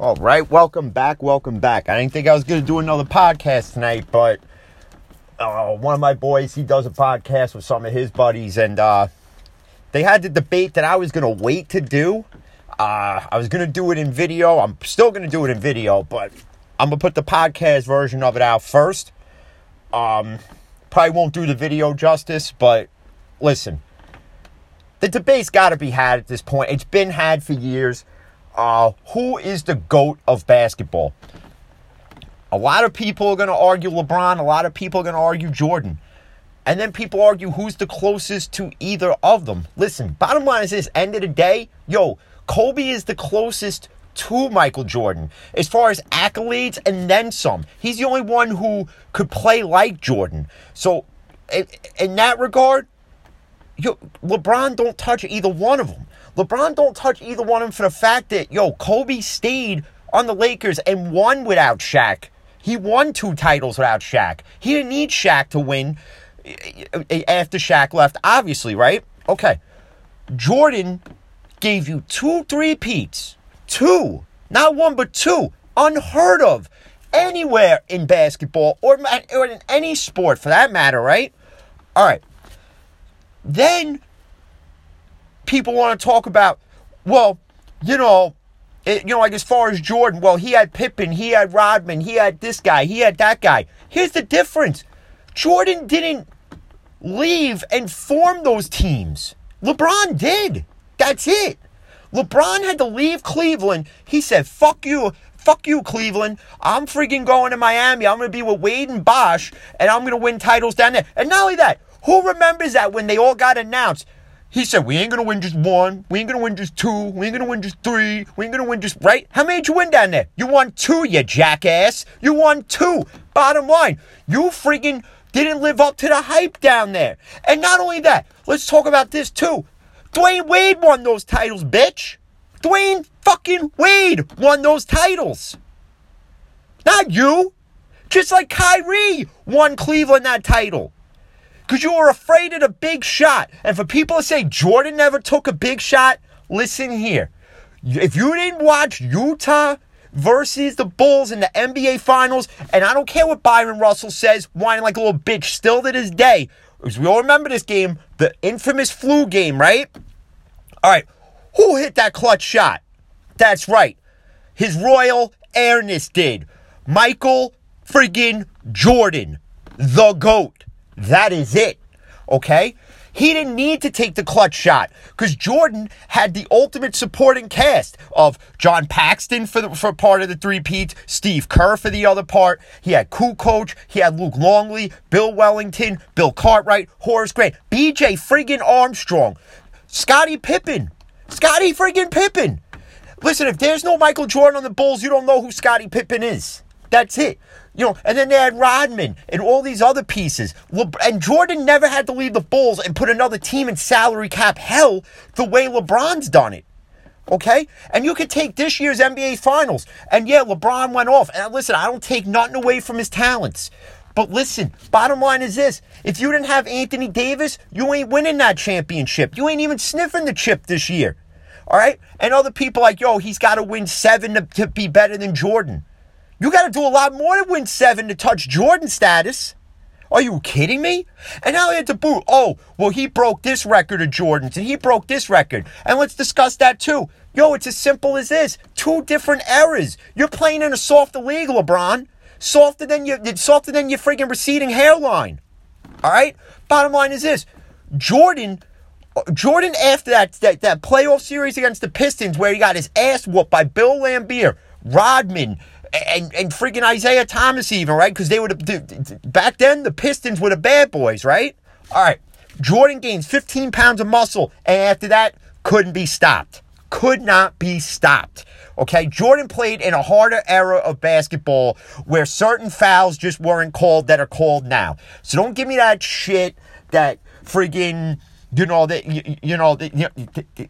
All right, welcome back, welcome back. I didn't think I was going to do another podcast tonight, but uh, one of my boys, he does a podcast with some of his buddies, and uh, they had the debate that I was going to wait to do. Uh, I was going to do it in video. I'm still going to do it in video, but I'm going to put the podcast version of it out first. Um, probably won't do the video justice, but listen, the debate's got to be had at this point. It's been had for years. Uh, who is the GOAT of basketball? A lot of people are going to argue LeBron. A lot of people are going to argue Jordan. And then people argue who's the closest to either of them. Listen, bottom line is this end of the day, yo, Kobe is the closest to Michael Jordan as far as accolades and then some. He's the only one who could play like Jordan. So, in, in that regard, yo, LeBron don't touch either one of them. LeBron don't touch either one of them for the fact that, yo, Kobe stayed on the Lakers and won without Shaq. He won two titles without Shaq. He didn't need Shaq to win eh, eh, after Shaq left, obviously, right? Okay. Jordan gave you two three-peats. Two. Not one, but two. Unheard of anywhere in basketball or, or in any sport for that matter, right? All right. Then people want to talk about, well, you know, it, you know, like as far as Jordan, well, he had Pippen, he had Rodman, he had this guy, he had that guy. Here's the difference Jordan didn't leave and form those teams. LeBron did. That's it. LeBron had to leave Cleveland. He said, fuck you. Fuck you, Cleveland. I'm freaking going to Miami. I'm going to be with Wade and Bosh, and I'm going to win titles down there. And not only that, who remembers that when they all got announced? He said, We ain't gonna win just one. We ain't gonna win just two. We ain't gonna win just three. We ain't gonna win just, right? How many did you win down there? You won two, you jackass. You won two. Bottom line, you freaking didn't live up to the hype down there. And not only that, let's talk about this too. Dwyane Wade won those titles, bitch. Dwyane fucking Wade won those titles. Not you. Just like Kyrie won Cleveland that title because you were afraid of the big shot. And for people to say Jordan never took a big shot, listen here. If you didn't watch Utah versus the Bulls in the NBA Finals, and I don't care what Bryon Russell says, whining like a little bitch still to this day, because we all remember this game, the infamous flu game, right? All right, who hit that clutch shot? That's right. His Royal Airness did. Michael friggin' Jordan, the GOAT. That is it. Okay? He didn't need to take the clutch shot because Jordan had the ultimate supporting cast of John Paxson for the, for part of the three peats, Steve Kerr for the other part. He had Kukoc, he had Luke Longley, Bill Wennington, Bill Cartwright, Horace Grant, B.J. friggin' Armstrong, Scottie Pippen, Scottie friggin' Pippen. Listen, if there's no Michael Jordan on the Bulls, you don't know who Scottie Pippen is. That's it. You know, and then they had Rodman and all these other pieces. And Jordan never had to leave the Bulls and put another team in salary cap hell the way LeBron's done it. Okay? And you could take this year's NBA Finals. And yeah, LeBron went off. And listen, I don't take nothing away from his talents. But listen, bottom line is this. If you didn't have Anthony Davis, you ain't winning that championship. You ain't even sniffing the chip this year. All right? And other people like, yo, he's got to win seven to, to be better than Jordan. You got to do a lot more to win seven to touch Jordan status. Are you kidding me? And now he had to boot. Oh, well, he broke this record of Jordan's and he broke this record. And let's discuss that too. Yo, it's as simple as this. Two different eras. You're playing in a softer league, LeBron. Softer than your softer than your freaking receding hairline. All right? Bottom line is this. Jordan Jordan after that, that that playoff series against the Pistons where he got his ass whooped by Bill Laimbeer, Rodman, and and freaking Isiah Thomas even right because they would have, back then the Pistons were the bad boys right. All right, Jordan gains 15 pounds of muscle, and after that couldn't be stopped. Could not be stopped. Okay, Jordan played in a harder era of basketball where certain fouls just weren't called that are called now. So don't give me that shit that friggin' you know that you, you know that, you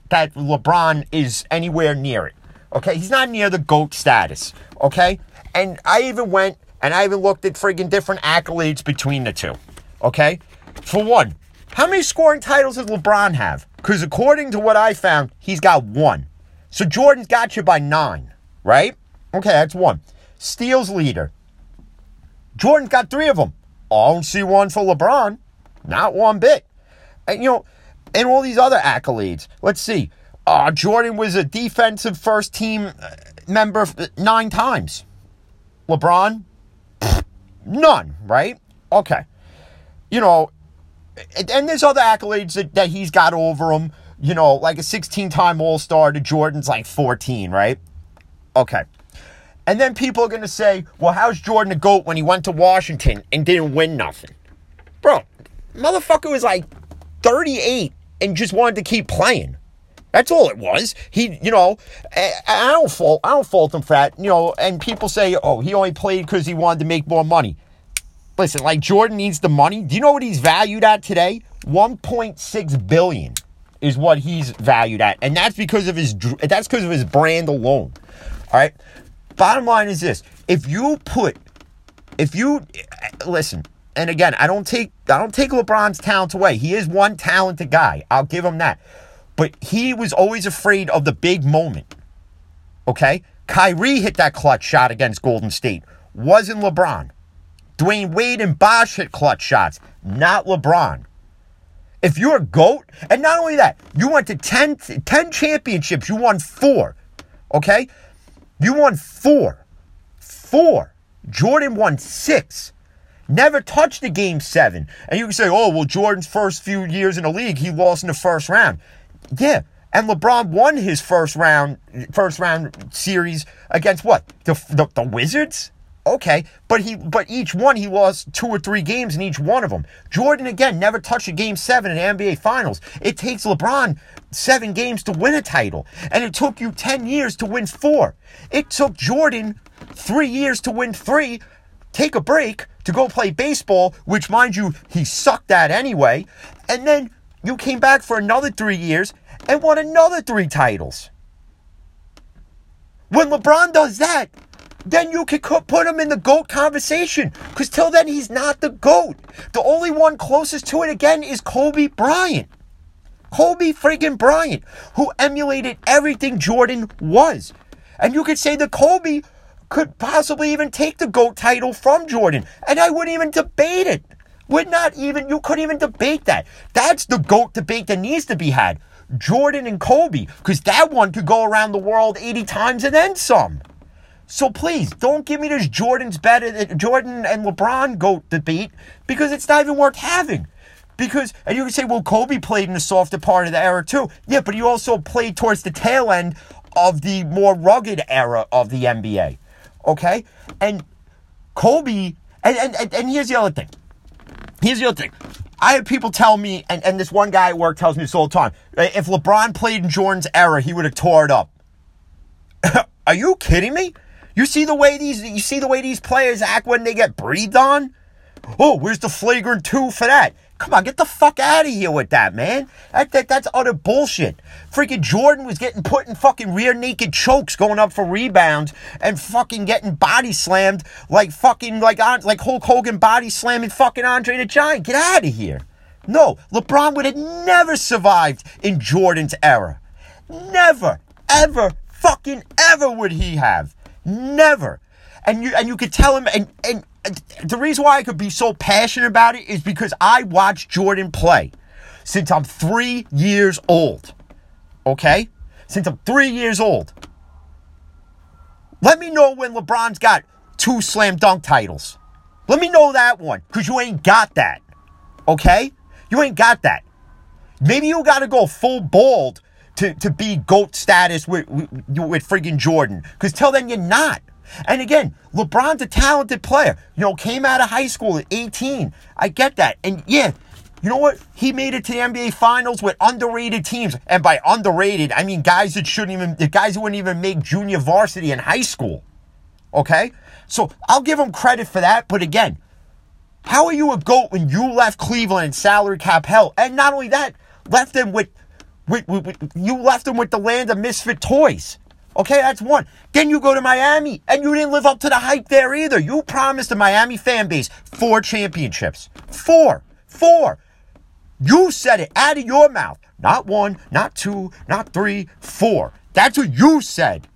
that LeBron is anywhere near it. Okay, he's not near the GOAT status. Okay, and I even went and I even looked at friggin' different accolades between the two. Okay, for one, how many scoring titles does LeBron have? Because according to what I found, he's got one. So Jordan's got you by nine, right? Okay, that's one. Steals leader. Jordan's got three of them. I don't see one for LeBron. Not one bit. And, you know, and all these other accolades. Let's see. Uh, Jordan was a defensive first team uh, member nine times. LeBron, none, right? Okay. You know, and there's other accolades that, that he's got over him. You know, like a 16 time All Star to Jordan's like 14, right? Okay. And then people are going to say, well, how's Jordan a GOAT when he went to Washington and didn't win nothing? Bro, motherfucker was like 38 and just wanted to keep playing. That's all it was. He, you know, I, don't fault, I don't fault him for that. You know, and people say, oh, he only played because he wanted to make more money. Listen, like Jordan needs the money. Do you know what he's valued at today? 1.6 billion is what he's valued at, and that's because of his that's because of his brand alone. All right. Bottom line is this: if you put, if you listen, and again, I don't take I don't take LeBron's talent away. He is one talented guy. I'll give him that. But he was always afraid of the big moment. Okay? Kyrie hit that clutch shot against Golden State. Wasn't LeBron. Dwyane Wade and Bosh hit clutch shots, not LeBron. If you're a GOAT, and not only that, you went to 10, 10 championships, you won four. Okay? You won four. Four. Jordan won six. Never touched a game seven. And you can say, oh, well, Jordan's first few years in the league, he lost in the first round. Yeah. And LeBron won his first round first round series against what? The, the, the Wizards? Okay, but he but each one he lost two or three games in each one of them. Jordan again never touched a game seven in NBA Finals. It takes LeBron seven games to win a title, and it took you ten years to win four. It took Jordan three years to win three. Take a break to go play baseball, which mind you he sucked at anyway, and then you came back for another three years and won another three titles. When LeBron does that, then you could put him in the GOAT conversation. Because till then, he's not the GOAT. The only one closest to it again is Kobe Bryant. Kobe friggin' Bryant, who emulated everything Jordan was. And you could say that Kobe could possibly even take the GOAT title from Jordan. And I wouldn't even debate it. Would not even, you couldn't even debate that. That's the GOAT debate that needs to be had. Jordan and Kobe, because that one could go around the world 80 times and then some. So please don't give me this Jordan's better than Jordan and LeBron GOAT debate because it's not even worth having. Because, and you can say, well, Kobe played in the softer part of the era too. Yeah, but he also played towards the tail end of the more rugged era of the NBA. Okay? And Kobe, and, and, and here's the other thing. Here's the other thing. I have people tell me, and, and this one guy at work tells me this all the time. If LeBron played in Jordan's era, he would have tore it up. Are you kidding me? You see the way these you see the way these players act when they get breathed on? Oh, where's the flagrant two for that? Come on, get the fuck out of here with that, man. That, that that's utter bullshit. Freaking Jordan was getting put in fucking rear naked chokes going up for rebounds and fucking getting body slammed like fucking like like Hulk Hogan body slamming fucking Andre the Giant. Get out of here. No, LeBron would have never survived in Jordan's era. Never, ever, fucking ever would he have. Never. And you and you could tell him and and the reason why I could be so passionate about it is because I watched Jordan play since I'm three years old. Okay? Since I'm three years old. Let me know when LeBron's got two slam dunk titles. Let me know that one, because you ain't got that. Okay? You ain't got that. Maybe you got to go full bald to, to be GOAT status with, with, with friggin' Jordan. Because till then, you're not. And again, LeBron's a talented player. You know, came out of high school at 18. I get that. And yeah, you know what? He made it to the NBA Finals with underrated teams. And by underrated, I mean guys that shouldn't even, the guys who wouldn't even make junior varsity in high school. Okay? So I'll give him credit for that. But again, how are you a GOAT when you left Cleveland in salary cap hell? And not only that, left them with with, with, with, you left them with the land of misfit toys. Okay, that's one. Then you go to Miami, and you didn't live up to the hype there either. You promised the Miami fan base four championships. Four. Four. You said it out of your mouth. Not one, not two, not three, four. That's what you said.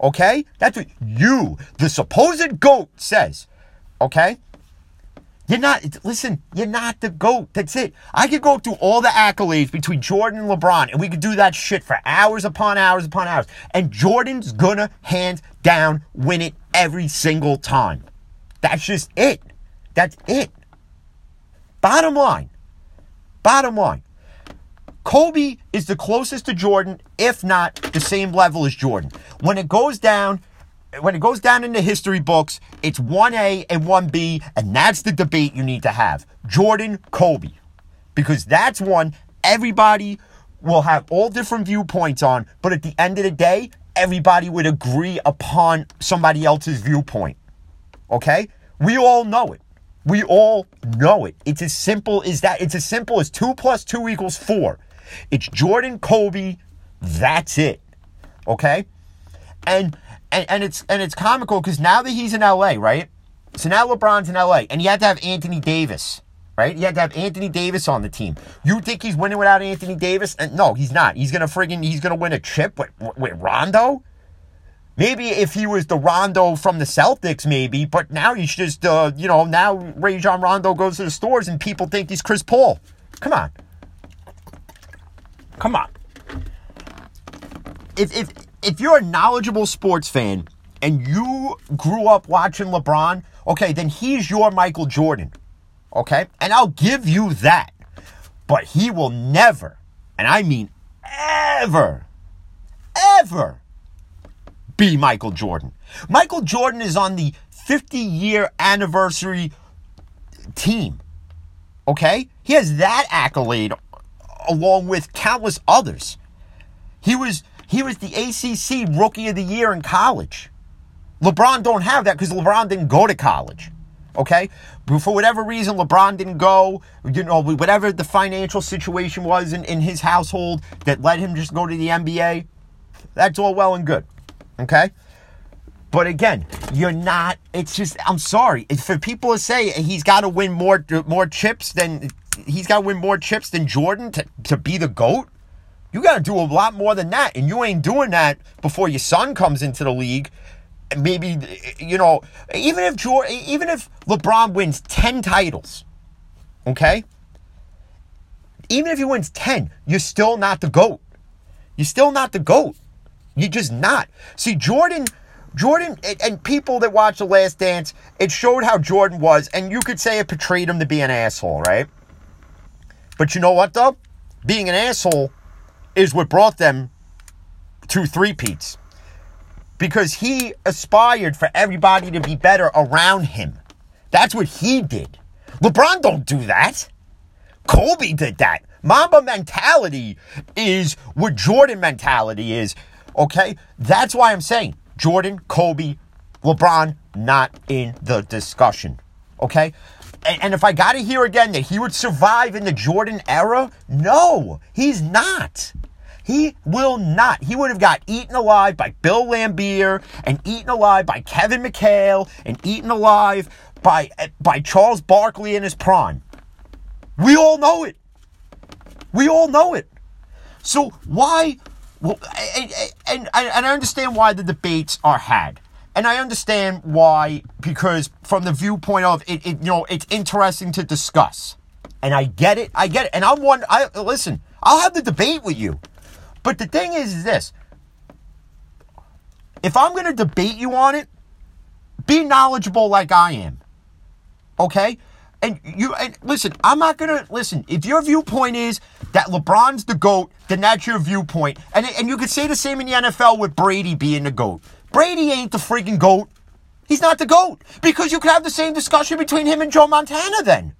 Okay? That's what you, the supposed GOAT, says. Okay? You're not, listen, you're not the GOAT. That's it. I could go through all the accolades between Jordan and LeBron, and we could do that shit for hours upon hours upon hours. And Jordan's gonna hands down win it every single time. That's just it. That's it. Bottom line. Bottom line. Kobe is the closest to Jordan, if not the same level as Jordan. When it goes down, when it goes down in the history books, it's 1A and 1B, and that's the debate you need to have. Jordan, Kobe. Because that's one everybody will have all different viewpoints on, but at the end of the day, everybody would agree upon somebody else's viewpoint. Okay? We all know it. We all know it. It's as simple as that. It's as simple as 2 plus 2 equals 4. It's Jordan, Kobe, that's it. Okay? And and, and it's and it's comical because now that he's in LA, right? So now LeBron's in LA, and you had to have Anthony Davis, right? You had to have Anthony Davis on the team. You think he's winning without Anthony Davis? And no, he's not. He's gonna friggin' he's gonna win a chip with with Rondo. Maybe if he was the Rondo from the Celtics, maybe, but now he's just, uh, you know, now Rajon Rondo goes to the stores and people think he's Chris Paul. Come on. Come on. If, if, if you're a knowledgeable sports fan and you grew up watching LeBron, okay, then he's your Michael Jordan. Okay? And I'll give you that. But he will never, and I mean ever, ever be Michael Jordan. Michael Jordan is on the 50 year anniversary team. Okay? He has that accolade along with countless others. He was he was the ACC Rookie of the Year in college. LeBron don't have that because LeBron didn't go to college. Okay, for whatever reason, LeBron didn't go. You know, whatever the financial situation was in, in his household that led him just go to the NBA. That's all well and good. Okay. But again, you're not. It's just. I'm sorry for people to say he's got to win more more chips than he's got to win more chips than Jordan to, to be the GOAT. You got to do a lot more than that. And you ain't doing that before your son comes into the league. Maybe, you know, even if Jordan, even if LeBron wins 10 titles, okay? Even if he wins 10, you're still not the GOAT. You're still not the GOAT. You're just not. See, Jordan, Jordan, and people that watch The Last Dance, it showed how Jordan was, and you could say it portrayed him to be an asshole, right? But you know what, though? Being an asshole is what brought them to three-peats. Because he aspired for everybody to be better around him. That's what he did. LeBron don't do that. Kobe did that. Mamba mentality is what Jordan mentality is. Okay? That's why I'm saying Jordan, Kobe, LeBron, not in the discussion. Okay? And, and if I got to hear again that he would survive in the Jordan era, no, he's not. He will not. He would have got eaten alive by Bill Laimbeer and eaten alive by Kevin McHale and eaten alive by, by Charles Barkley in his prime. We all know it. We all know it. So why? Well, and, and, and I understand why the debates are had. And I understand why, because from the viewpoint of it, it, you know, it's interesting to discuss. And I get it. I get it. And I'm one, I, listen, I'll have the debate with you. But the thing is, is this if I'm going to debate you on it, be knowledgeable like I am. Okay? And you and listen, I'm not gonna listen. If your viewpoint is that LeBron's the GOAT, then that's your viewpoint. And, and you could say the same in the NFL with Brady being the GOAT. Brady ain't the freaking GOAT. He's not the GOAT. Because you could have the same discussion between him and Joe Montana then.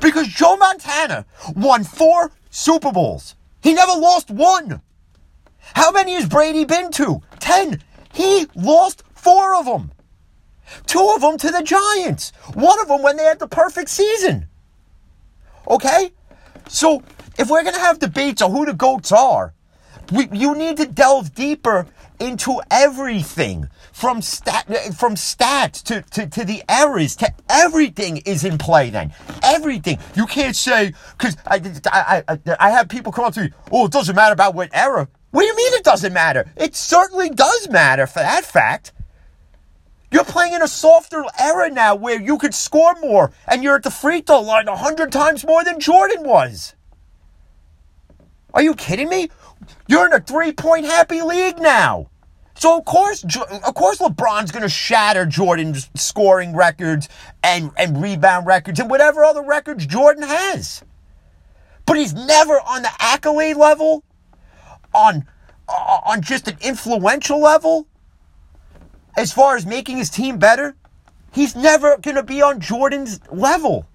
Because Joe Montana won four Super Bowls. He never lost one. How many has Brady been to? Ten. He lost four of them. Two of them to the Giants. One of them when they had the perfect season. Okay? So, if we're going to have debates on who the GOATs are, we, you need to delve deeper into everything from stat from stats to, to, to the errors to everything is in play then everything you can't say because I, I, I, I have people come up to me oh it doesn't matter about what error What do you mean it doesn't matter? It certainly does matter for that fact. You're playing in a softer era now where you could score more and you're at the free throw line 100 times more than Jordan was. Are you kidding me? You're in a three point happy league now. So of course, of course, LeBron's going to shatter Jordan's scoring records and, and rebound records and whatever other records Jordan has. But he's never on the accolade level, on uh, on just an influential level, as far as making his team better. He's never going to be on Jordan's level.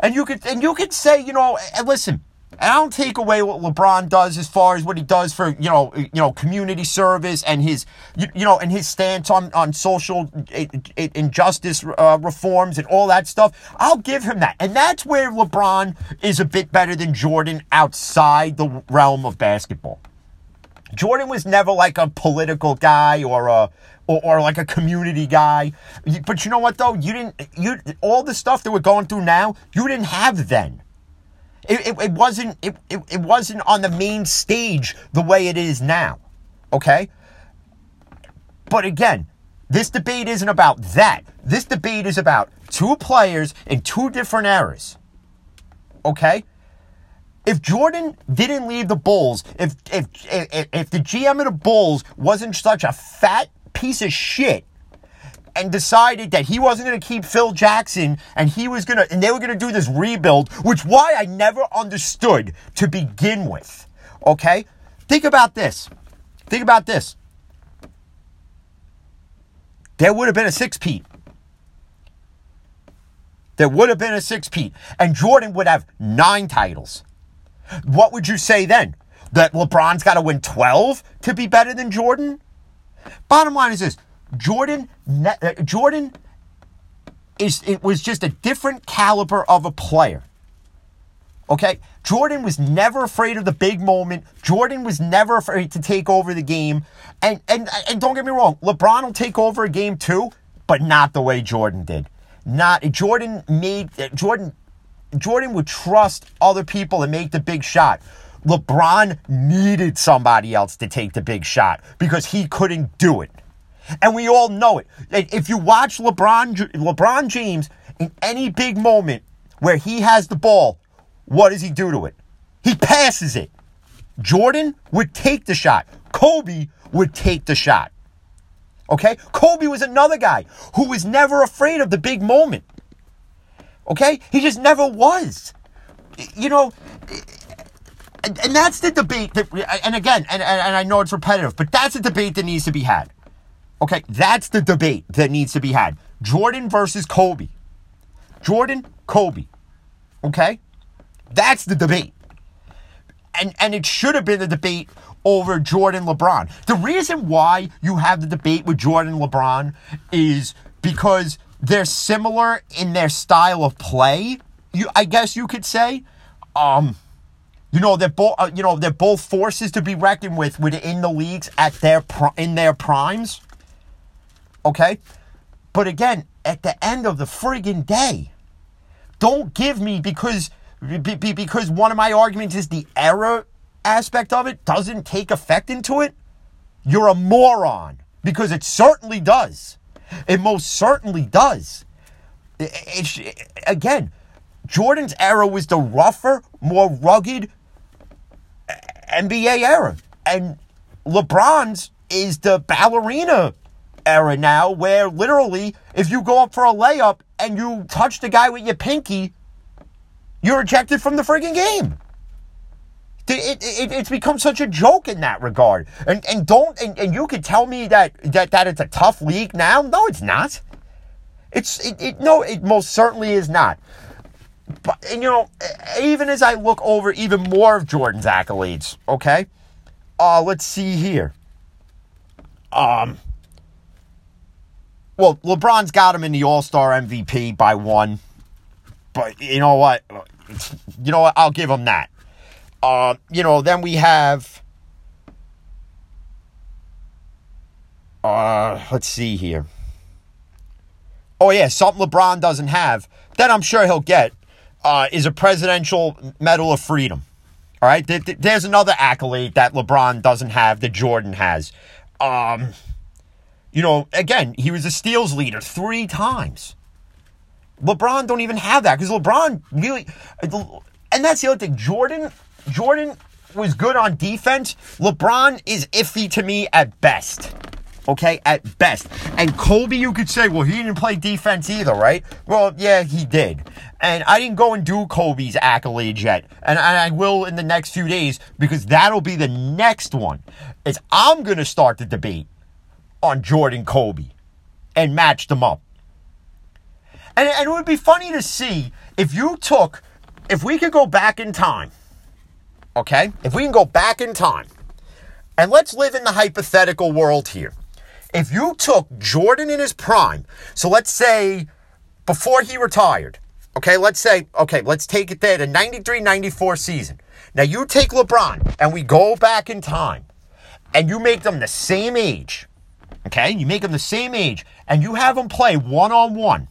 And you could and you could say, you know, and listen, and I don't take away what LeBron does as far as what he does for you know you know community service and his you, you know and his stance on on social injustice uh, reforms and all that stuff. I'll give him that, and that's where LeBron is a bit better than Jordan outside the realm of basketball. Jordan was never like a political guy or a or, or, like a community guy. But you know what though? You didn't you all the stuff that we're going through now, you didn't have then. It, it, it wasn't it, it, it wasn't on the main stage the way it is now. Okay? But again, this debate isn't about that. This debate is about two players in two different eras. Okay? If Jordan didn't leave the Bulls, if if if, if the GM of the Bulls wasn't such a fat piece of shit and decided that he wasn't going to keep Phil Jackson and he was going to, and they were going to do this rebuild, which why I never understood to begin with. Okay? Think about this. Think about this. There would have been a six peat. There would have been a six peat. And Jordan would have nine titles. What would you say then? That LeBron's got to win 12 to be better than Jordan? Bottom line is this Jordan, uh, Jordan is it was just a different caliber of a player. Okay, Jordan was never afraid of the big moment. Jordan was never afraid to take over the game. And and and don't get me wrong, LeBron will take over a game too, but not the way Jordan did. Not Jordan made Jordan Jordan would trust other people and make the big shot. LeBron needed somebody else to take the big shot because he couldn't do it. And we all know it. If you watch LeBron, LeBron James in any big moment where he has the ball, what does he do to it? He passes it. Jordan would take the shot. Kobe would take the shot. Okay? Kobe was another guy who was never afraid of the big moment. Okay? He just never was. You know, and, and that's the debate that, and again, and, and I know it's repetitive, but that's a debate that needs to be had. Okay, that's the debate that needs to be had. Jordan versus Kobe. Jordan, Kobe. Okay? That's the debate. And and it should have been the debate over Jordan LeBron. The reason why you have the debate with Jordan LeBron is because they're similar in their style of play. You I guess you could say. Um you know they're both uh, you know they're both forces to be reckoned with within the leagues at their in their primes. Okay? But again, at the end of the friggin' day, don't give me because because one of my arguments is the error aspect of it doesn't take effect into it. You're a moron because it certainly does. It most certainly does. It, it, again, Jordan's era was the rougher, more rugged uh, NBA era, and LeBron's is the ballerina era now where literally if you go up for a layup and you touch the guy with your pinky, you're ejected from the frigging game. It, it, it's become such a joke in that regard. And and don't and, and you could tell me that, that that it's a tough league now. No, it's not. It's it, it no, it most certainly is not. But and you know, even as I look over even more of Jordan's accolades, okay? Uh let's see here. Um well, LeBron's got him in the All Star MVP by one. But you know what? You know what? I'll give him that. Uh, you know, then we have. Uh, let's see here. Oh, yeah, something LeBron doesn't have that I'm sure he'll get uh, is a Presidential Medal of Freedom. All right, there's another accolade that LeBron doesn't have that Jordan has. Um, you know, again, he was a steals leader three times. LeBron don't even have that because LeBron really, and that's the other thing. Jordan, Jordan was good on defense. LeBron is iffy to me at best. Okay, at best. And Kobe, you could say, well, he didn't play defense either, right? Well, yeah, he did. And I didn't go and do Kobe's accolades yet. And I will in the next few days because that'll be the next one. Is I'm going to start the debate on Jordan Kobe and match them up. And, and it would be funny to see if you took, if we could go back in time, okay? If we can go back in time, and let's live in the hypothetical world here. If you took Jordan in his prime, so let's say before he retired, okay, let's say, okay, let's take it there, the 93 94 season. Now you take LeBron and we go back in time and you make them the same age, okay? You make them the same age and you have them play one on one.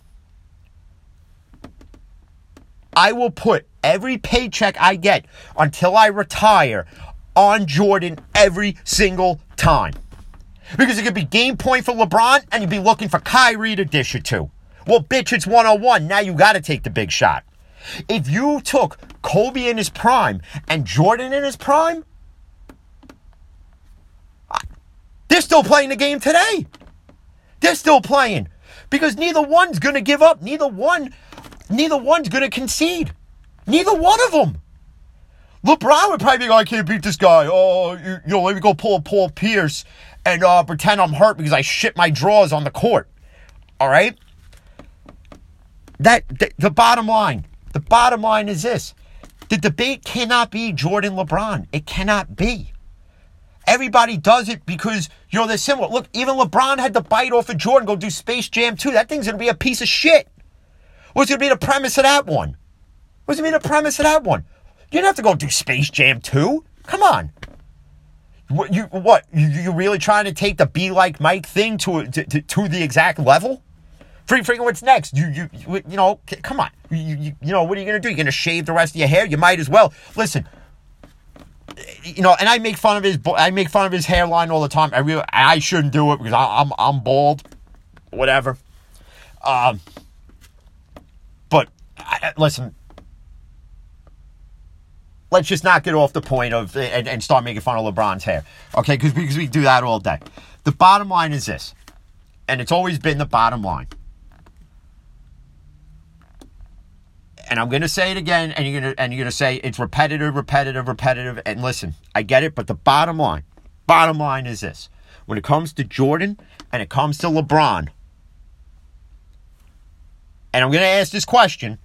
I will put every paycheck I get until I retire on Jordan every single time. Because it could be game point for LeBron and you'd be looking for Kyrie to dish it to. Well, bitch, it's one on one. Now you got to take the big shot. If you took Kobe in his prime and Jordan in his prime, they're still playing the game today. They're still playing because neither one's going to give up. Neither one, neither one's going to concede. Neither one of them. LeBron would probably be like, I can't beat this guy. Oh, you, you know, let me go pull a Paul Pierce and uh, pretend I'm hurt because I shit my drawers on the court. All right? That the, the bottom line, the bottom line is this. The debate cannot be Jordan LeBron. It cannot be. Everybody does it because, you know, they're similar. Look, even LeBron had to bite off of Jordan, go do Space Jam 2. That thing's to be a piece of shit. What's going to be the premise of that one? What's going to be the premise of that one? You don't have to go do Space Jam 2. Come on. What you what you you really trying to take the be like Mike thing to to, to, to the exact level? Free freaking what's next? You you you know, come on. You, you you know, what are you going to do? You're going to shave the rest of your hair? You might as well. Listen, you know, and I make fun of his I make fun of his hairline all the time. I really I shouldn't do it because I, am I'm, I'm bald, whatever. Um, I, listen, let's just not get off the point of and, and start making fun of LeBron's hair. Okay, because because we do that all day. The bottom line is this, and it's always been the bottom line. And I'm going to say it again, and you're to and you're to say it's repetitive, repetitive, repetitive. And listen, I get it, but the bottom line, bottom line is this: when it comes to Jordan and it comes to LeBron, and I'm going to ask this question,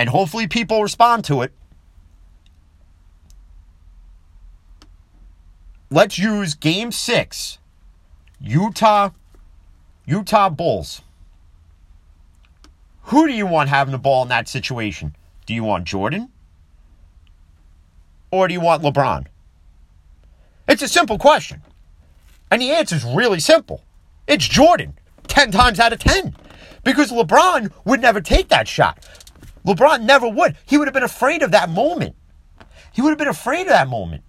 and hopefully people respond to it. let's use game six, Utah, Utah Bulls. Who do you want having the ball in that situation? Do you want Jordan? Or do you want LeBron? It's a simple question. And the answer is really simple. It's Jordan, 10 times out of 10. Because LeBron would never take that shot. LeBron never would. He would have been afraid of that moment. He would have been afraid of that moment.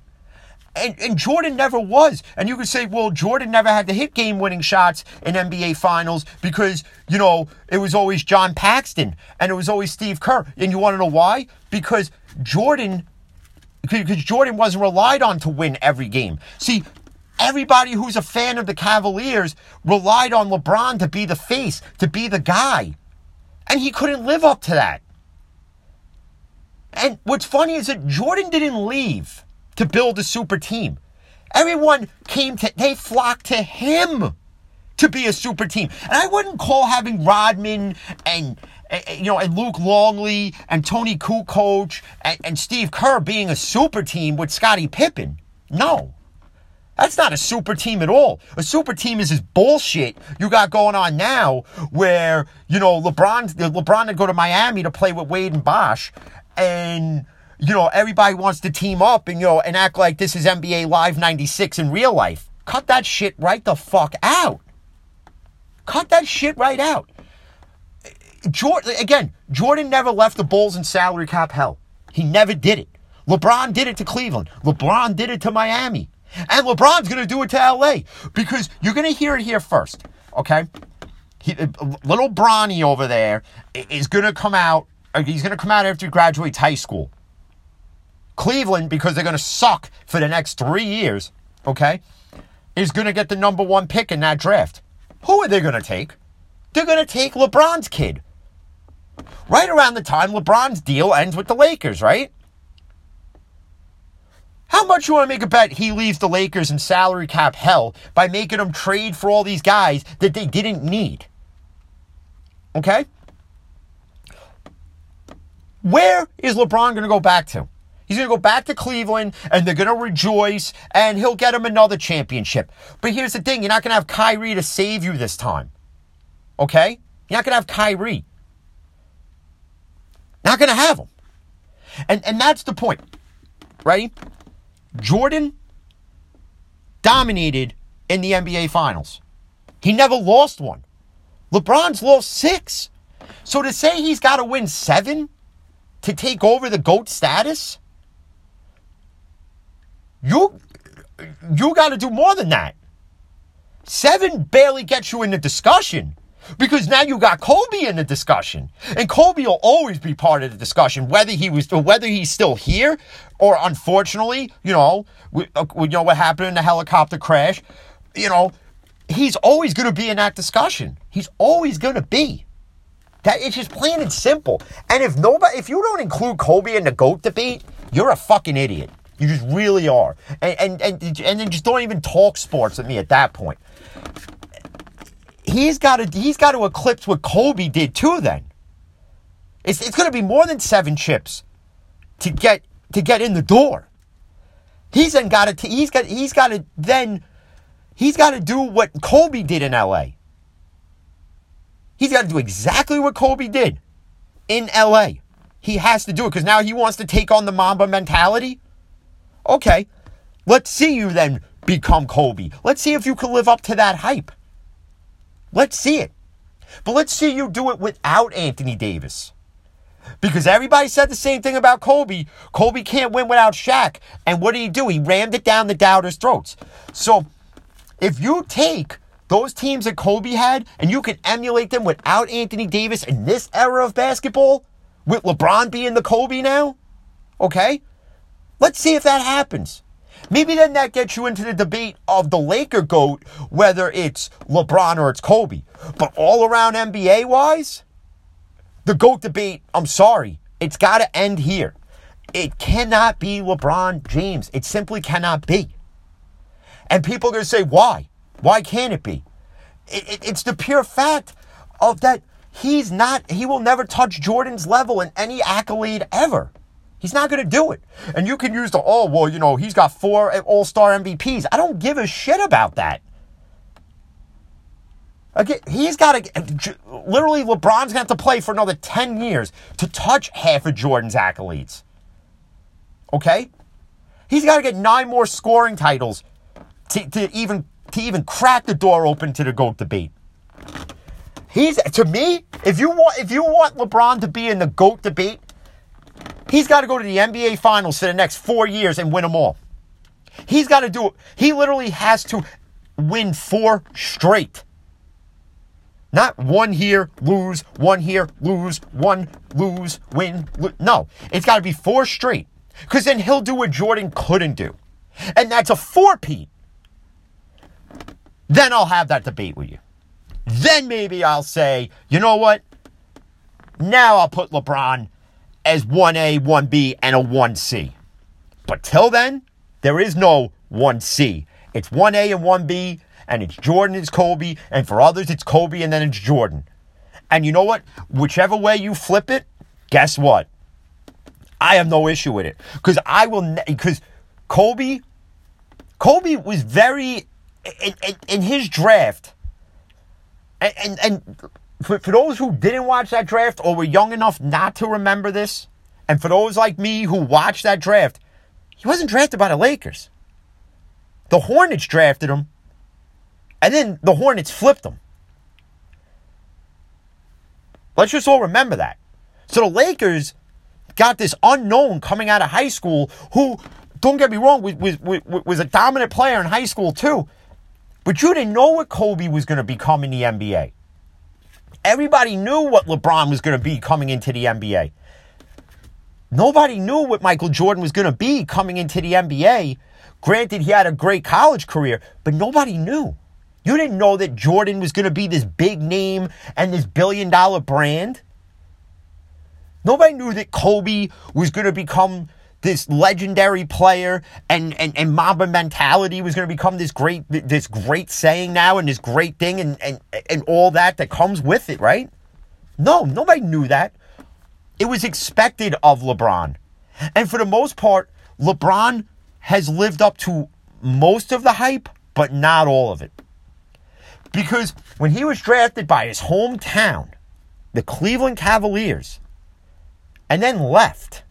And, and, Jordan never was. And you could say, well, Jordan never had to hit game winning shots in NBA finals because, you know, it was always John Paxson and it was always Steve Kerr. And you want to know why? Because Jordan, because Jordan wasn't relied on to win every game. See, everybody who's a fan of the Cavaliers relied on LeBron to be the face, to be the guy. And he couldn't live up to that. And what's funny is that Jordan didn't leave to build a super team. Everyone came to, they flocked to him to be a super team. And I wouldn't call having Rodman and, eh, eh, you know, and Luke Longley and Toni Kukoc and, and Steve Kerr being a super team with Scottie Pippen. No. That's not a super team at all. A super team is this bullshit you got going on now where, you know, LeBron, LeBron to go to Miami to play with Wade and Bosh and you know, everybody wants to team up and, you know, and act like this is NBA Live 96 in real life. Cut that shit right the fuck out. Cut that shit right out. Jordan, again, Jordan never left the Bulls in salary cap hell. He never did it. LeBron did it to Cleveland. LeBron did it to Miami. And LeBron's going to do it to LA because you're going to hear it here first, okay? He, uh, little Bronny over there is going to come out. He's going to come out after he graduates high school. Cleveland, because they're going to suck for the next three years, okay, is going to get the number one pick in that draft. Who are they going to take? They're going to take LeBron's kid. Right around the time LeBron's deal ends with the Lakers, right? How much you want to make a bet he leaves the Lakers in salary cap hell by making them trade for all these guys that they didn't need? Okay? Where is LeBron going to go back to? He's going to go back to Cleveland and they're going to rejoice and he'll get him another championship. But here's the thing you're not going to have Kyrie to save you this time. Okay? You're not going to have Kyrie. Not going to have him. And, and that's the point. Right? Jordan dominated in the NBA Finals. He never lost one. LeBron's lost six. So to say he's got to win seven to take over the GOAT status, you you got to do more than that. Seven barely gets you in the discussion. Because now you got Kobe in the discussion. And Kobe will always be part of the discussion, whether he was whether he's still here or unfortunately, you know, we, uh, you know what happened in the helicopter crash, you know, he's always going to be in that discussion. He's always going to be. That it's just plain and simple. And if nobody if you don't include Kobe in the GOAT debate, you're a fucking idiot. You just really are. And and and, and then just don't even talk sports with me at that point he's got to he's got to eclipse what Kobe did too. Then it's it's going to be more than seven chips to get to get in the door. He's then got to he's got he's got to then he's got to do what Kobe did in L.A. He's got to do exactly what Kobe did in L.A. He has to do it because now he wants to take on the Mamba mentality. Okay, let's see you then become Kobe. Let's see if you can live up to that hype. Let's see it. But let's see you do it without Anthony Davis. Because everybody said the same thing about Kobe. Kobe can't win without Shaq. And what did he do? He rammed it down the doubters' throats. So if you take those teams that Kobe had and you can emulate them without Anthony Davis in this era of basketball, with LeBron being the Kobe now, okay? Let's see if that happens. Maybe then that gets you into the debate of the Laker GOAT, whether it's LeBron or it's Kobe. But all around NBA wise, the GOAT debate, I'm sorry, it's got to end here. It cannot be LeBron James. It simply cannot be. And people are going to say, why? Why can't it be? It, it, it's the pure fact of that he's not, he will never touch Jordan's level in any accolade ever. He's not going to do it. And you can use the, oh, well, you know, he's got four All Star MVPs. I don't give a shit about that. Again, he's got to, literally, LeBron's going to have to play for another 10 years to touch half of Jordan's accolades. Okay? He's got to get nine more scoring titles to, to, even, to even crack the door open to the GOAT debate. He's, to me, if you want, if you want LeBron to be in the GOAT debate, He's got to go to the NBA Finals for the next four years and win them all. He's got to do it. He literally has to win four straight. Not one here, lose, one here, lose, one, lose, win. Lo- no, it's got to be four straight. Because then he'll do what Jordan couldn't do. And that's a four-peat. Then I'll have that debate with you. Then maybe I'll say, you know what? Now I'll put LeBron as 1A, 1B, and a 1C. But till then, there is no 1C. It's 1A and 1B, and it's Jordan, it's Kobe, and for others, it's Kobe, and then it's Jordan. And you know what? Whichever way you flip it, guess what? I have no issue with it. Because I will, because Kobe, Kobe was very, in, in, in his draft, and, and, and for, for those who didn't watch that draft or were young enough not to remember this, and for those like me who watched that draft, he wasn't drafted by the Lakers. The Hornets drafted him, and then the Hornets flipped him. Let's just all remember that. So the Lakers, got this unknown coming out of high school who, don't get me wrong, was, was, was a dominant player in high school too. But you didn't know what Kobe was going to become in the NBA. Everybody knew what LeBron was going to be coming into the NBA. Nobody knew what Michael Jordan was going to be coming into the NBA. Granted, he had a great college career, but nobody knew. You didn't know that Jordan was going to be this big name and this billion dollar brand. Nobody knew that Kobe was going to become this legendary player and, and, and Mamba mentality was going to become this great this great saying now and this great thing and, and, and all that that comes with it, right? No, nobody knew that. It was expected of LeBron. And for the most part, LeBron has lived up to most of the hype, but not all of it. Because when he was drafted by his hometown, the Cleveland Cavaliers, and then left,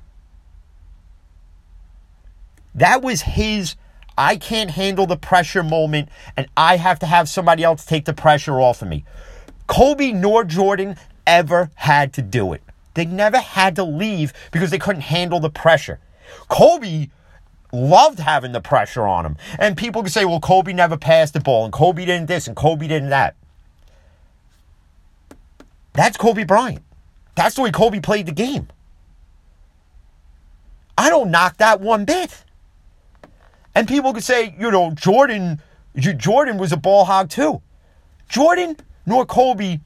that was his I can't handle the pressure moment and I have to have somebody else take the pressure off of me. Kobe nor Jordan ever had to do it. They never had to leave because they couldn't handle the pressure. Kobe loved having the pressure on him. And people can say, well, Kobe never passed the ball and Kobe didn't this and Kobe didn't that. That's Kobe Bryant. That's the way Kobe played the game. I don't knock that one bit. And people could say, you know, Jordan, Jordan was a ball hog too. Jordan nor Kobe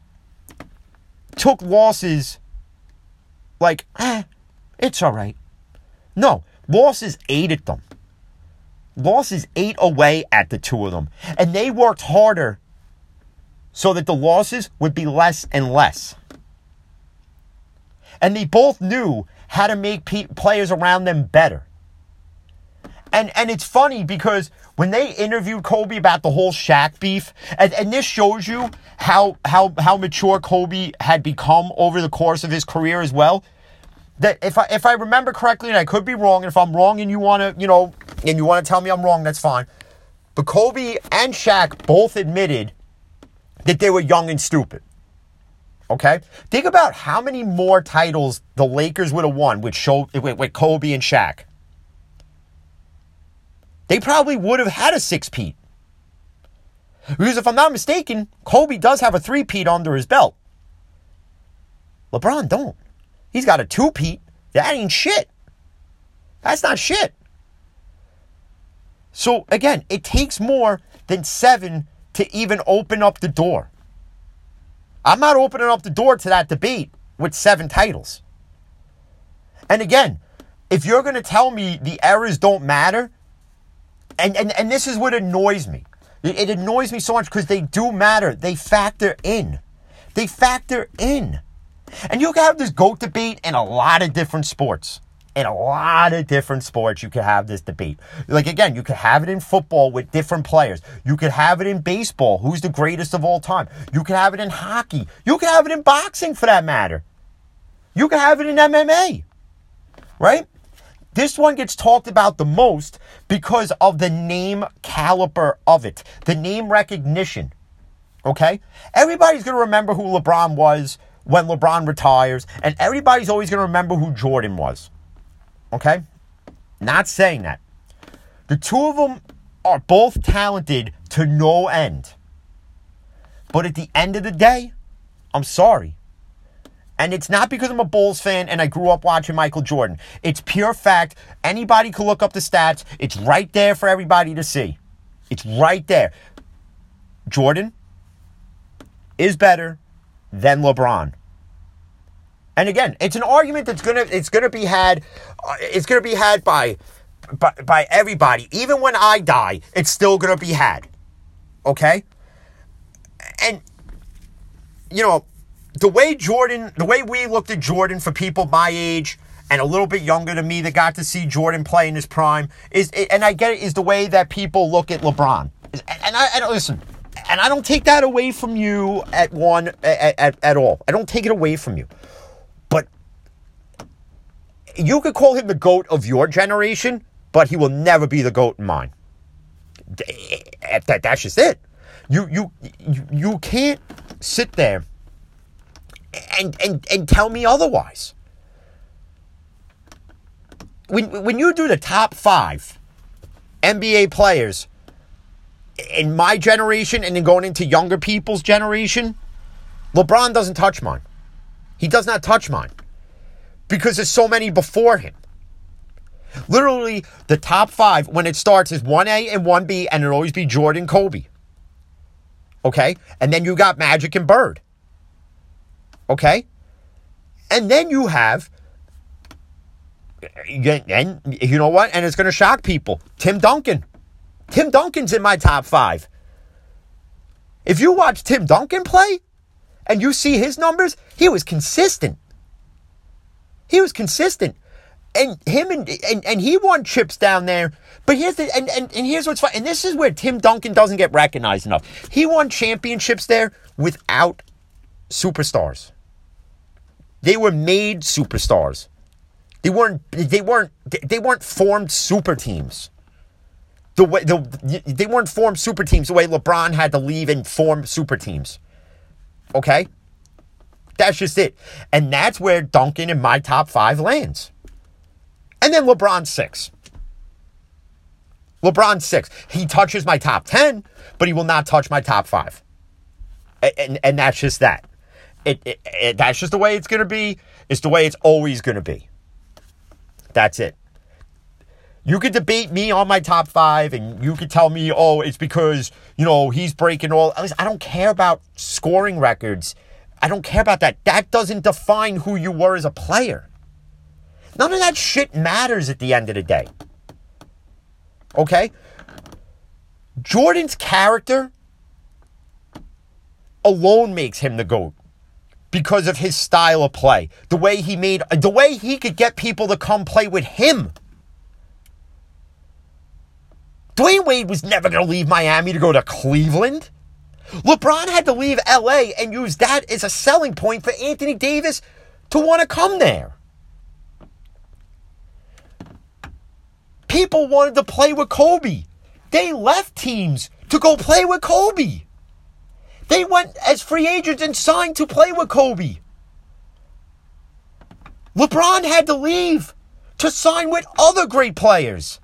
took losses like, eh, it's all right. No, losses ate at them. Losses ate away at the two of them. And they worked harder so that the losses would be less and less. And they both knew how to make pe- players around them better. And and it's funny because when they interviewed Kobe about the whole Shaq beef, and, and this shows you how how how mature Kobe had become over the course of his career as well. That if I if I remember correctly, and I could be wrong, and if I'm wrong and you wanna, you know, and you wanna tell me I'm wrong, that's fine. But Kobe and Shaq both admitted that they were young and stupid. Okay? Think about how many more titles the Lakers would have won with, show, with, with Kobe and Shaq they probably would have had a six-peat. Because if I'm not mistaken, Kobe does have a three-peat under his belt. LeBron don't. He's got a two-peat. That ain't shit. That's not shit. So again, it takes more than seven to even open up the door. I'm not opening up the door to that debate with seven titles. And again, if you're going to tell me the errors don't matter, and, and, and this is what annoys me. It, it annoys me so much because they do matter. They factor in. They factor in. And you can have this GOAT debate in a lot of different sports. In a lot of different sports, you can have this debate. Like, again, you could have it in football with different players. You could have it in baseball. Who's the greatest of all time? You could have it in hockey. You could have it in boxing, for that matter. You could have it in MMA. Right? This one gets talked about the most because of the name caliber of it, the name recognition. Okay? Everybody's going to remember who LeBron was when LeBron retires, and everybody's always going to remember who Jordan was. Okay? Not saying that. The two of them are both talented to no end. But at the end of the day, I'm sorry. And it's not because I'm a Bulls fan and I grew up watching Michael Jordan. It's pure fact. Anybody can look up the stats. It's right there for everybody to see. It's right there. Jordan is better than LeBron. And again, it's an argument that's gonna it's gonna be had uh, it's gonna be had by, by by everybody. Even when I die, it's still gonna be had. Okay? And you know, the way Jordan, the way we looked at Jordan for people my age and a little bit younger than me that got to see Jordan play in his prime is, and I get it, is the way that people look at LeBron. And I, and listen, and I don't take that away from you at one at, at, at all. I don't take it away from you, but you could call him the goat of your generation, but he will never be the goat in mine. That, that's just it. You you you, you can't sit there and, and, and tell me otherwise. when when you do the top five NBA players in my generation and then going into younger people's generation, LeBron doesn't touch mine. He does not touch mine because there's so many before him. Literally, the top five when it starts is 1A and 1B, and it'll always be Jordan, Kobe. Okay? And then you got Magic and Bird. Okay? And then you have, and you know what? And it's going to shock people Tim Duncan. Tim Duncan's in my top five. If you watch Tim Duncan play and you see his numbers, he was consistent. He was consistent. And him and, and, and he won chips down there. But here's the and, and, and here's what's fun. And this is where Tim Duncan doesn't get recognized enough. He won championships there without superstars. They were made superstars. They weren't they weren't they weren't formed super teams. The way the, they weren't formed super teams the way LeBron had to leave and form super teams. Okay? That's just it. And that's where Duncan in my top 5 lands. And then LeBron 6. LeBron 6. He touches my top 10, but he will not touch my top 5. And, and, and that's just that. It, it, it, that's just the way it's going to be. It's the way it's always going to be. That's it. You could debate me on my top five, and you could tell me, oh, it's because, you know, he's breaking all. I don't care about scoring records. I don't care about that. That doesn't define who you were as a player. None of that shit matters at the end of the day. Okay? Jordan's character alone makes him the GOAT because of his style of play. The way he made, the way he could get people to come play with him. Dwyane Wade was never going to leave Miami to go to Cleveland. LeBron had to leave LA and use that as a selling point for Anthony Davis to want to come there. People wanted to play with Kobe. They left teams to go play with Kobe. They went as free agents and signed to play with Kobe. LeBron had to leave to sign with other great players.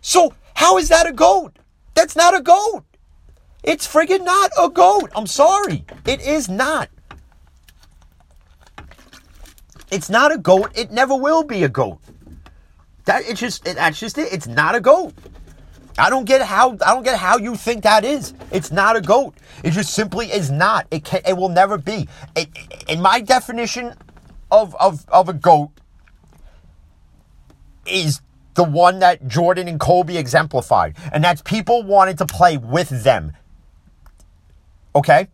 So, how is that a GOAT? That's not a GOAT. It's friggin' not a GOAT. I'm sorry. It is not. It's not a GOAT. It never will be a GOAT. That it's just that's just it. It's not a GOAT. I don't get how I don't get how you think that is. It's not a goat. It just simply is not. It can it will never be. It, in my definition of of of a goat is the one that Jordan and Kobe exemplified, and that's people wanted to play with them. Okay?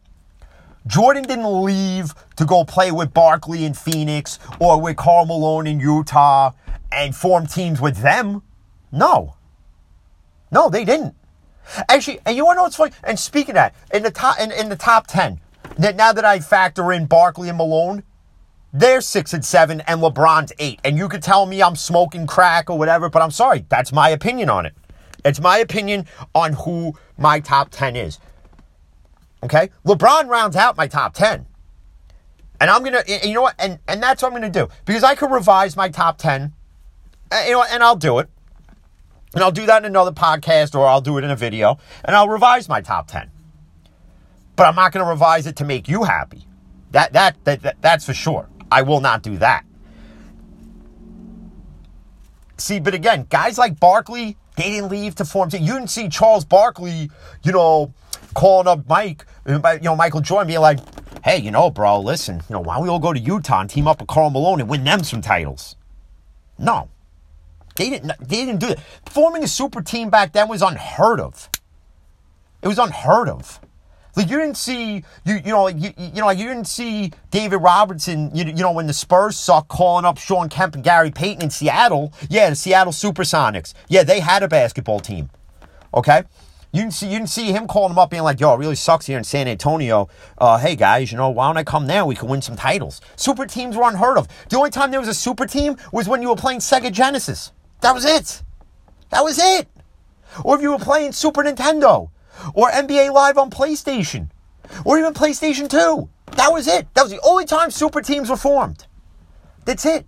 Jordan didn't leave to go play with Barkley in Phoenix or with Karl Malone in Utah and form teams with them. No. No, they didn't. Actually, and you want to know what's funny? And speaking of that, in the top in, in the top ten, now that I factor in Barkley and Malone, they're six and seven, and LeBron's eight. And you could tell me I'm smoking crack or whatever, but I'm sorry, that's my opinion on it. It's my opinion on who my top ten is. Okay, LeBron rounds out my top ten, and I'm gonna, you know what, and and that's what I'm gonna do because I could revise my top ten, uh, you know, and I'll do it. And I'll do that in another podcast or I'll do it in a video and I'll revise my top 10. But I'm not going to revise it to make you happy. That, that, that, that, that's for sure. I will not do that. See, but again, guys like Barkley, they didn't leave to form. You didn't see Charles Barkley, you know, calling up Mike, you know, Michael Jordan being like, hey, you know, bro, listen, you know, why don't we all go to Utah and team up with Karl Malone and win them some titles? No. They didn't. They didn't do it. Forming a super team back then was unheard of. It was unheard of. Like you didn't see you you know you, you know you didn't see David Robinson you, you know when the Spurs suck calling up Shawn Kemp and Gary Payton in Seattle. Yeah, the Seattle Supersonics. Yeah, they had a basketball team. Okay. You didn't see you didn't see him calling them up being like, "Yo, it really sucks here in San Antonio. Uh, hey guys, you know why don't I come there? We can win some titles." Super teams were unheard of. The only time there was a super team was when you were playing Sega Genesis. That was it. That was it. Or if you were playing Super Nintendo or NBA Live on PlayStation or even PlayStation 2. That was it. That was the only time super teams were formed. That's it.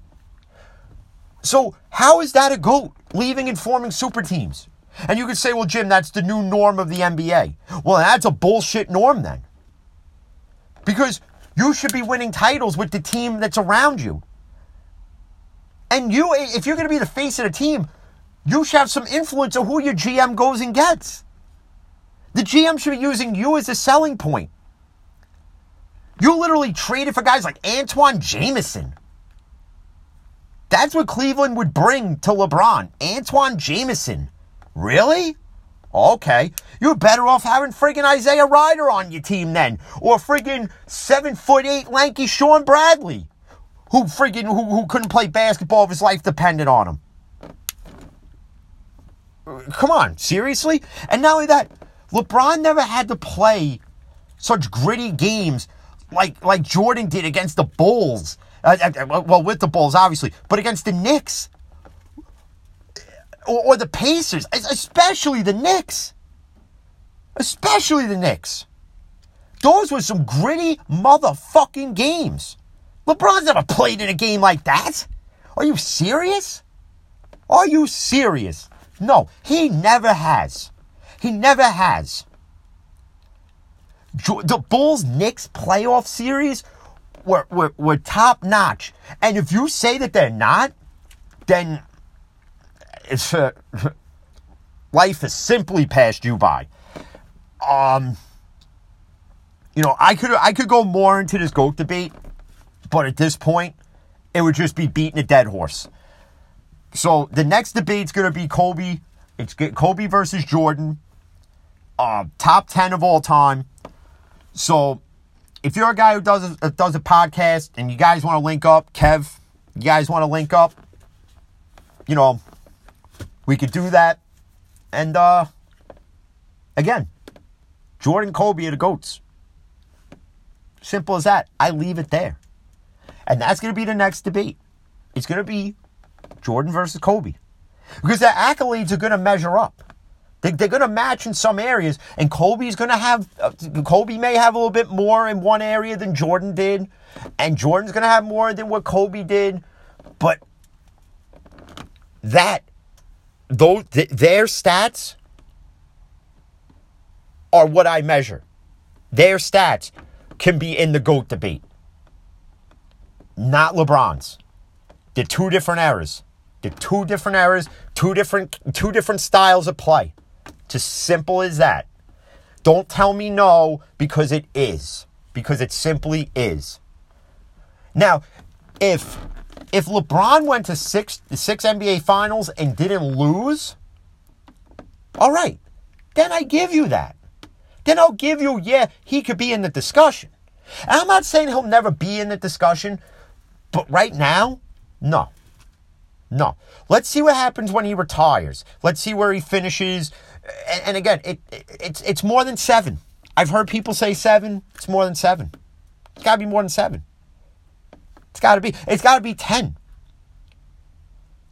So, how is that a GOAT? Leaving and forming super teams. And you could say, well, Jim, that's the new norm of the NBA. Well, that's a bullshit norm then. Because you should be winning titles with the team that's around you. And you, if you're going to be the face of the team, you should have some influence of who your GM goes and gets. The GM should be using you as a selling point. You literally traded for guys like Antawn Jamison. That's what Cleveland would bring to LeBron. Antawn Jamison. Really? Okay. You're better off having friggin' Isaiah Rider on your team then. Or friggin' seven foot eight lanky Shawn Bradley. Who friggin' who, who couldn't play basketball if his life depended on him. Come on, seriously? And not only that, LeBron never had to play such gritty games like like Jordan did against the Bulls. Uh, uh well, with the Bulls, obviously, but against the Knicks or, or the Pacers, especially the Knicks. Especially the Knicks. Those were some gritty motherfucking games. LeBron's never played in a game like that. Are you serious? Are you serious? No, he never has. He never has. The Bulls Knicks playoff series were, were, were top notch. And if you say that they're not, then it's uh, life has simply passed you by. Um, you know, I could I could go more into this goat debate, but at this point, it would just be beating a dead horse. So the next debate's going to be Kobe. It's Kobe versus Jordan. Uh, top ten of all time. So if you're a guy who does a, does a podcast and you guys want to link up, Kev, you guys want to link up, you know, we could do that. And uh again, Jordan Kobe are the GOATs. Simple as that. I leave it there. And that's going to be the next debate. It's going to be Jordan versus Kobe. Because the accolades are going to measure up. They, are going to match in some areas, and Kobe's going to have, uh, Kobe may have a little bit more in one area than Jordan did, and Jordan's going to have more than what Kobe did. But that though th- their stats are what I measure. Their stats can be in the GOAT debate. Not LeBron's. They're two different eras. They're two different eras, two different two different styles of play. Just simple as that. Don't tell me no because it is. Because it simply is. Now, if if LeBron went to six six NBA finals and didn't lose, all right, then I give you that. Then I'll give you, yeah, he could be in the discussion. And I'm not saying he'll never be in the discussion, but right now, no. No. Let's see what happens when he retires. Let's see where he finishes. And, and again, it, it, it's it's more than seven. I've heard people say seven. It's more than seven. It's got to be more than seven. It's got to be. It's got to be ten.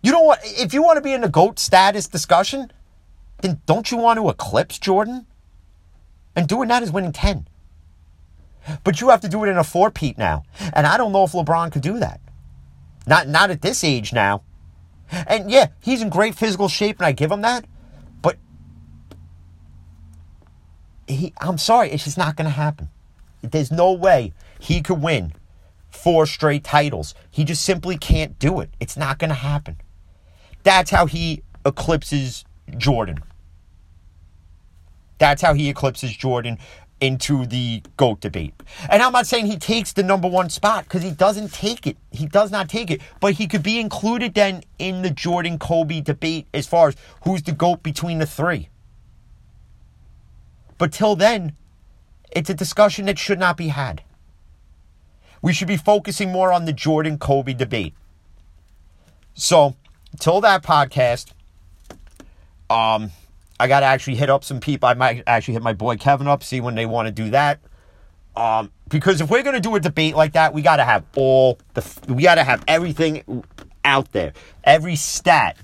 You don't want. If you want to be in the goat status discussion, then don't you want to eclipse Jordan? And doing that is winning ten. But you have to do it in a four-peat now, and I don't know if LeBron could do that. Not not at this age now. And yeah, he's in great physical shape, and I give him that. But he, I'm sorry, it's just not to happen. There's no way he could win four straight titles. He just simply can't do it. It's not to happen. That's how he eclipses Jordan. That's how he eclipses Jordan into the GOAT debate. And I'm not saying he takes the number one spot because he doesn't take it. He does not take it. But he could be included then in the Jordan Kobe debate as far as who's the GOAT between the three. But till then, it's a discussion that should not be had. We should be focusing more on the Jordan Kobe debate. So, till that podcast, um, I got to actually hit up some people. I might actually hit my boy Kevin up, see when they want to do that. Um, because if we're going to do a debate like that, we got to have all the, we got to have everything out there. Every stat,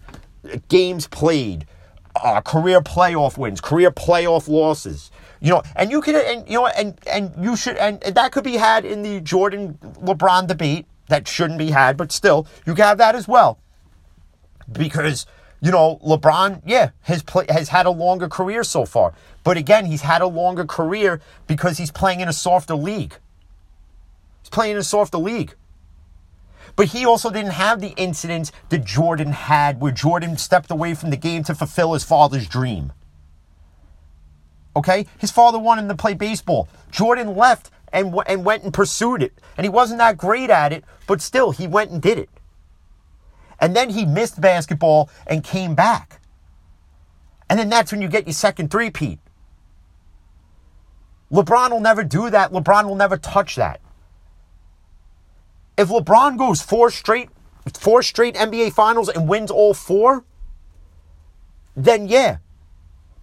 games played, uh, career playoff wins, career playoff losses, you know, and you can, and you know, and and you should, and, and that could be had in the Jordan LeBron debate. That shouldn't be had, but still, you can have that as well. because you know LeBron, yeah, has play, has had a longer career so far. But again, he's had a longer career because he's playing in a softer league. He's playing in a softer league. But he also didn't have the incidents that Jordan had, where Jordan stepped away from the game to fulfill his father's dream. Okay? His father wanted him to play baseball. Jordan left and, w- and went and pursued it. And he wasn't that great at it, but still, he went and did it. And then he missed basketball and came back. And then that's when you get your second three-peat. LeBron will never do that. LeBron will never touch that. If LeBron goes four straight, four straight NBA finals and wins all four, then yeah,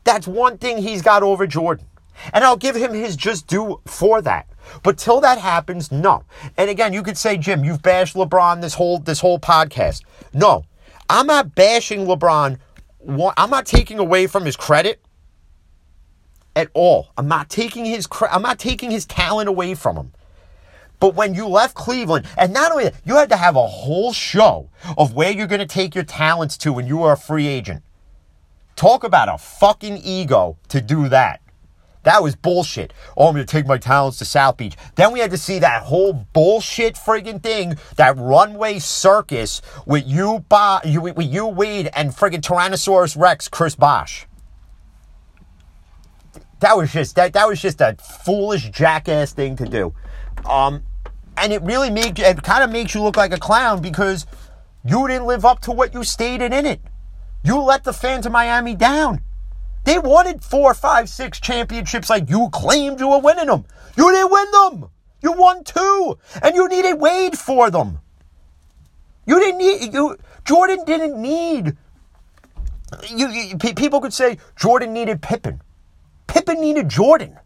that's one thing he's got over Jordan. And I'll give him his just due for that. But till that happens, no. And again, you could say, Jim, you've bashed LeBron this whole this whole podcast. No, I'm not bashing LeBron. I'm not taking away from his credit at all. I'm not taking his I'm not taking his talent away from him. But when you left Cleveland, and not only that, you had to have a whole show of where you're going to take your talents to when you are a free agent. Talk about a fucking ego to do that. That was bullshit. Oh, I'm going to take my talents to South Beach. Then we had to see that whole bullshit friggin' thing, that runway circus with you, ba- you with you, Wade, and friggin' Tyrannosaurus Rex, Chris Bosh. That was just that. That was just a foolish jackass thing to do. Um, and it really makes it kind of makes you look like a clown because you didn't live up to what you stated in it. You let the fans of Miami down. They wanted four, five, six championships like you claimed you were winning them. You didn't win them. You won two, and you needed Wade for them. You didn't need you. Jordan didn't need. You, you people could say Jordan needed Pippen. Pippen needed Jordan.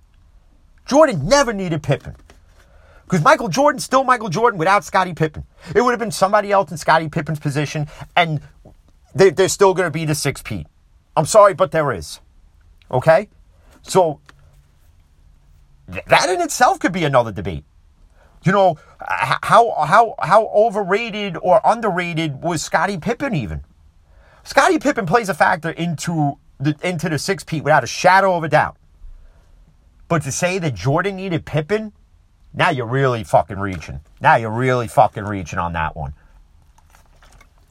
Jordan never needed Pippen. Because Michael Jordan, still Michael Jordan without Scottie Pippen. It would have been somebody else in Scottie Pippen's position, and they, they're still going to be the six peat. I'm sorry, but there is. Okay? So, that in itself could be another debate. You know, how, how, how overrated or underrated was Scottie Pippen even? Scottie Pippen plays a factor into the, into the six peat without a shadow of a doubt. But to say that Jordan needed Pippen now you're really fucking reaching. Now you're really fucking reaching on that one.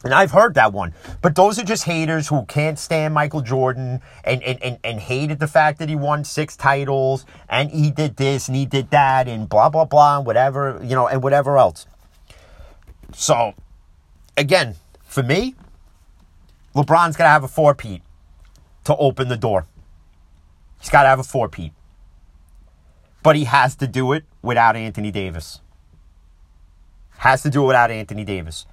And I've heard that one. But those are just haters who can't stand Michael Jordan and, and, and, and hated the fact that he won six titles and he did this and he did that and blah, blah, blah, and whatever, you know, and whatever else. So, again, for me, LeBron's got to have a four-peat to open the door. He's got to have a four-peat but he has to do it without Anthony Davis. Has to do it without Anthony Davis.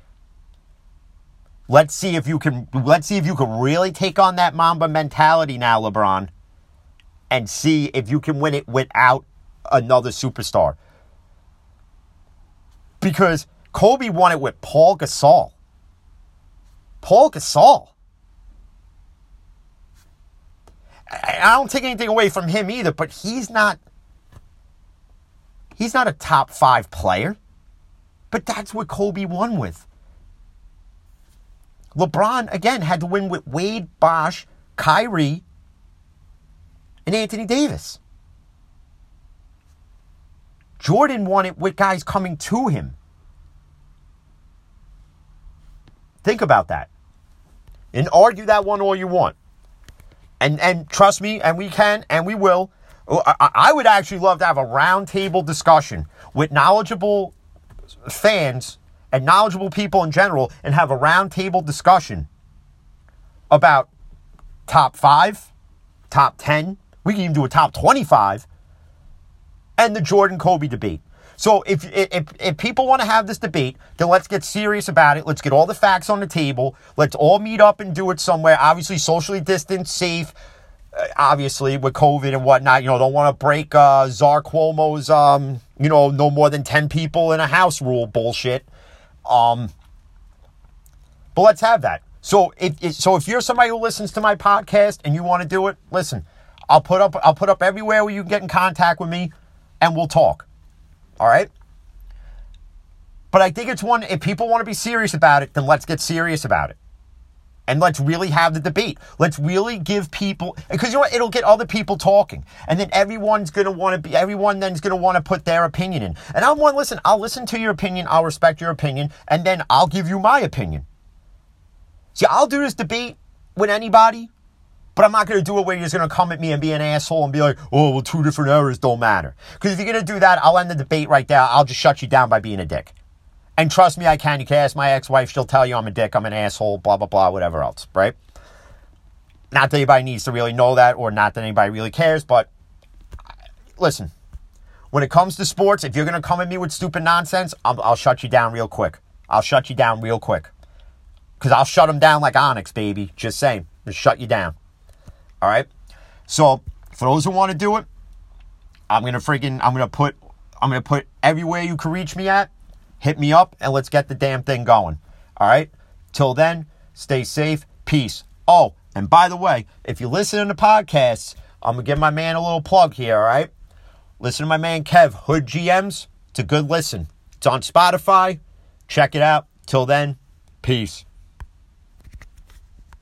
Let's see if you can let's see if you can really take on that Mamba mentality now, LeBron, and see if you can win it without another superstar. Because Kobe won it with Paul Gasol. Paul Gasol. I don't take anything away from him either, but he's not He's not a top five player, but that's what Kobe won with. LeBron, again, had to win with Wade, Bosh, Kyrie, and Anthony Davis. Jordan won it with guys coming to him. Think about that. And argue that one all you want. And and trust me, and we can and we will oh, I would actually love to have a roundtable discussion with knowledgeable fans and knowledgeable people in general and have a roundtable discussion about top five, top 10. We can even do a top 25 and the Jordan Kobe debate. So if, if, if people want to have this debate, then let's get serious about it. Let's get all the facts on the table. Let's all meet up and do it somewhere. Obviously, socially distanced, safe obviously with COVID and whatnot, you know, don't want to break uh, Czar Cuomo's, um, you know, no more than 10 people in a house rule bullshit. Um, but let's have that. So if, so if you're somebody who listens to my podcast and you want to do it, listen, I'll put up I'll put up everywhere where you can get in contact with me and we'll talk. All right? But I think it's one if people want to be serious about it, then let's get serious about it. And let's really have the debate. Let's really give people because you know what? It'll get other people talking, and then everyone's gonna want to be. Everyone then's gonna want to put their opinion in. And I'm one. Listen, I'll listen to your opinion. I'll respect your opinion, and then I'll give you my opinion. See, I'll do this debate with anybody, but I'm not gonna do it where you're just gonna come at me and be an asshole and be like, "Oh, well, two different errors don't matter." Because if you're gonna do that, I'll end the debate right there. I'll just shut you down by being a dick. And trust me, I can. You can ask my ex wife. She'll tell you I'm a dick, I'm an asshole, blah, blah, blah, whatever else, right? Not that anybody needs to really know that or not that anybody really cares, but uh, listen, when it comes to sports, if you're going to come at me with stupid nonsense, I'll, I'll, shut you down real quick. I'll shut you down real quick. Because I'll shut them down like Onyx, baby. Just saying. Just shut you down. All right? So, for those who want to do it, I'm going to freaking, I'm going to put, I'm going to put everywhere you can reach me at hit me up and let's get the damn thing going. All right? Till then, stay safe. Peace. Oh, and by the way, if you listen to podcasts, I'm going to give my man a little plug here, all right? Listen to my man Kev, Hood GMs. It's a good listen. It's on Spotify. Check it out. Till then, peace.